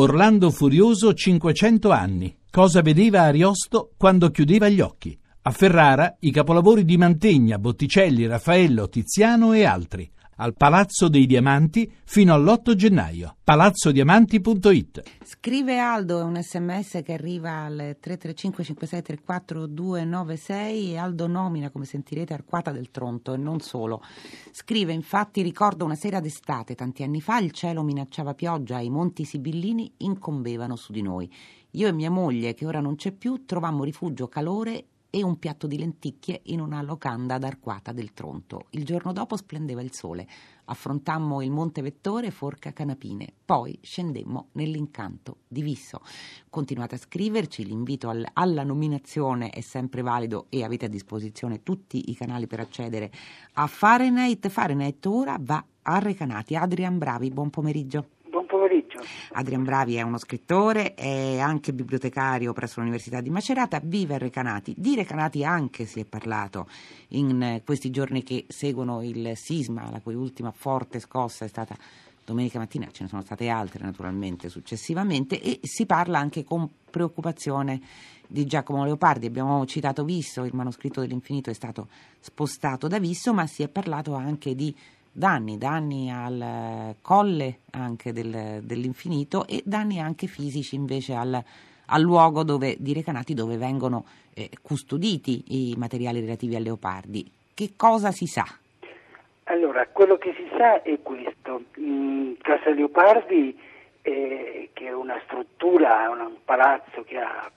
Orlando Furioso 500 anni. Cosa vedeva Ariosto quando chiudeva gli occhi? A Ferrara i capolavori di Mantegna, Botticelli, Raffaello, Tiziano e altri al Palazzo dei Diamanti fino all'8 gennaio. palazzodiamanti.it Scrive Aldo, è un sms che arriva al 335 5634 296 e Aldo nomina, come sentirete, Arquata del Tronto e non solo. Scrive infatti, ricordo una sera d'estate, tanti anni fa, il cielo minacciava pioggia e i monti sibillini incombevano su di noi. Io e mia moglie, che ora non c'è più, trovammo rifugio, calore e un piatto di lenticchie in una locanda ad Arquata del Tronto. Il giorno dopo splendeva il sole. Affrontammo il Monte Vettore, Forca Canapine. Poi scendemmo nell'incanto di Visso. Continuate a scriverci, l'invito al, alla nominazione è sempre valido e avete a disposizione tutti i canali per accedere a Fahrenheit. Fahrenheit ora va a Recanati. Adrian Bravi, buon pomeriggio. Adrian Bravi è uno scrittore, è anche bibliotecario presso l'Università di Macerata, vive a Recanati. Di Recanati anche si è parlato in questi giorni che seguono il sisma, la cui ultima forte scossa è stata domenica mattina, ce ne sono state altre naturalmente successivamente e si parla anche con preoccupazione di Giacomo Leopardi. Abbiamo citato Visso, il manoscritto dell'infinito è stato spostato da Visso, ma si è parlato anche di danni, danni al colle anche del, dell'infinito e danni anche fisici invece al, al luogo dove, di Recanati dove vengono eh, custoditi i materiali relativi a leopardi. Che cosa si sa? Allora, quello che si sa è questo. In Casa Leopardi, eh, che è una struttura, un palazzo che ha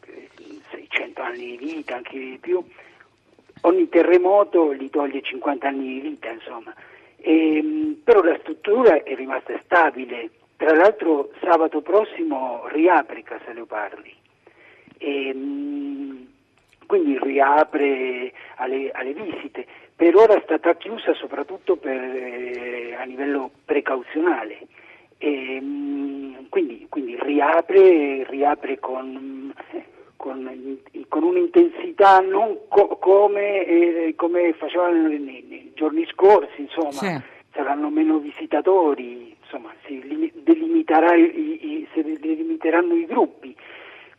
600 anni di vita, anche di più, ogni terremoto gli toglie 50 anni di vita, insomma. E, ehm, però la struttura è rimasta stabile. Tra l'altro sabato prossimo riapre Casa Leopardi. E, ehm, quindi riapre alle, alle, visite. Per ora è stata chiusa soprattutto per, eh, a livello precauzionale. E, ehm, quindi, quindi riapre, riapre con con, con un'intensità non co- come, eh, come, facevano nei, giorni scorsi, insomma, sì. saranno meno visitatori, insomma, si delimiterà i, i, si delimiteranno i gruppi,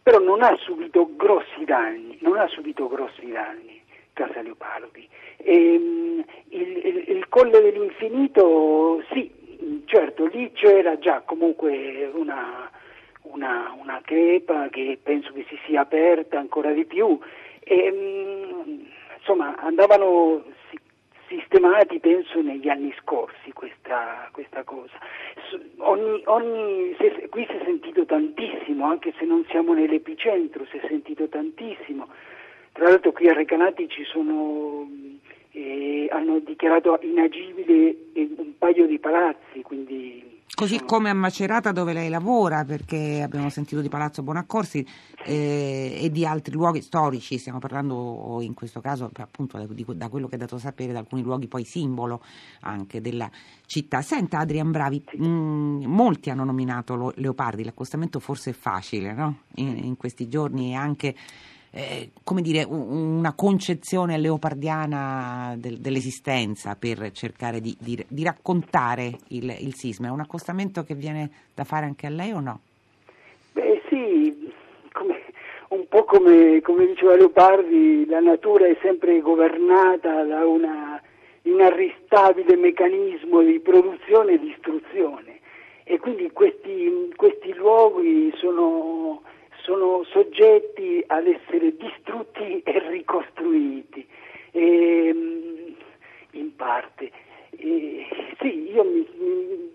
però non ha subito grossi danni, non ha subito grossi danni Casa Leopardi. E, um, il, il, il Colle dell'Infinito, sì, certo, lì c'era già comunque una una, una crepa che penso che si sia aperta ancora di più e mm, insomma andavano sistemati penso negli anni scorsi questa, questa cosa. Ogni, ogni, se, qui si è sentito tantissimo, anche se non siamo nell'epicentro, si è sentito tantissimo. Tra l'altro qui a Recanati ci sono, eh, hanno dichiarato inagibile un paio di palazzi, quindi Così come a Macerata dove lei lavora, perché abbiamo sentito di Palazzo Bonaccorsi eh, e di altri luoghi storici, stiamo parlando in questo caso appunto da, di, da, quello che è dato sapere da alcuni luoghi poi simbolo anche della città. Senta Adrian Bravi, mh, mm, molti hanno nominato Leopardi, l'accostamento forse è facile no? in, in questi giorni e anche eh, come dire, una concezione leopardiana del, dell'esistenza per cercare di, di, di raccontare il, il, sisma. È un accostamento che viene da fare anche a lei o no? Beh sì, come, un po' come, come diceva Leopardi, la natura è sempre governata da un inarrestabile meccanismo di produzione e distruzione e quindi questi, questi luoghi sono sono soggetti ad essere distrutti e ricostruiti, e, ehm, in parte. E, sì, io mi,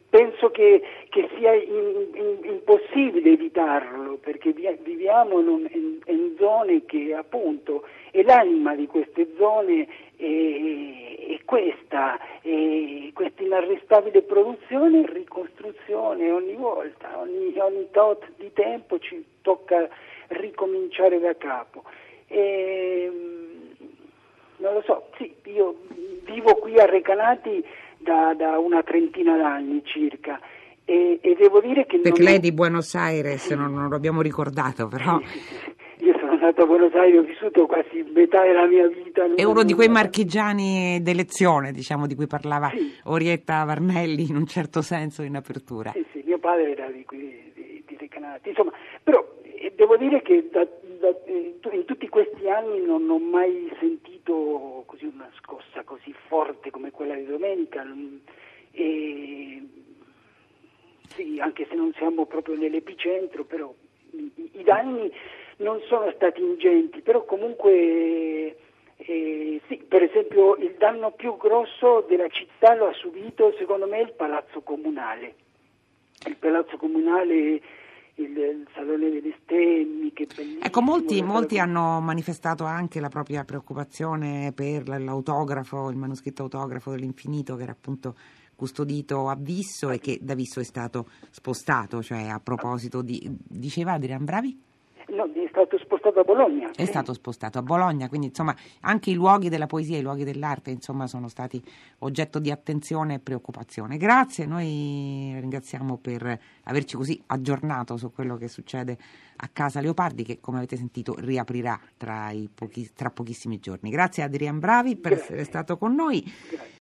penso che, che sia in, in, impossibile evitarlo perché viviamo in, in, in, zone che appunto e l'anima di queste zone è, è questa, è questa inarrestabile produzione e ricostruzione ogni volta, ogni, ogni tot di tempo ci tocca ricominciare da capo. E, non lo so, sì, io vivo qui a Recanati da, da una trentina d'anni circa e, e, devo dire che... Perché lei è di Buenos Aires, sì. non, non, lo abbiamo ricordato, però... Sì, sì, io sono nato a Buenos Aires, ho vissuto quasi metà della mia vita. È uno di quei marchigiani d'elezione, diciamo, di cui parlava Orietta Varnelli in un certo senso in apertura. Sì, sì, mio padre era di qui, di, di abbandonati. Insomma, però eh, devo dire che da, in tutti questi anni non ho mai sentito così una scossa così forte come quella di domenica. E, sì, anche se non siamo proprio nell'epicentro, però i, i danni non sono stati ingenti, però comunque eh, sì, per esempio il danno più grosso della città lo ha subito secondo me il palazzo comunale. Il palazzo comunale il, il, Salone delle Stemmi, che bellissimo. Ecco, molti, molti hanno manifestato anche la propria preoccupazione per l'autografo, il manoscritto autografo dell'infinito che era appunto custodito a Visso e che da Visso è stato spostato, cioè a proposito di... diceva Adrian Bravi? No, è stato spostato a Bologna. È sì. stato spostato a Bologna, quindi insomma anche i luoghi della poesia, i luoghi dell'arte insomma sono stati oggetto di attenzione e preoccupazione. Grazie, noi ringraziamo per averci così aggiornato su quello che succede a Casa Leopardi che come avete sentito riaprirà tra, pochi, tra pochissimi giorni. Grazie Adrian Bravi per Grazie. essere stato con noi. Grazie.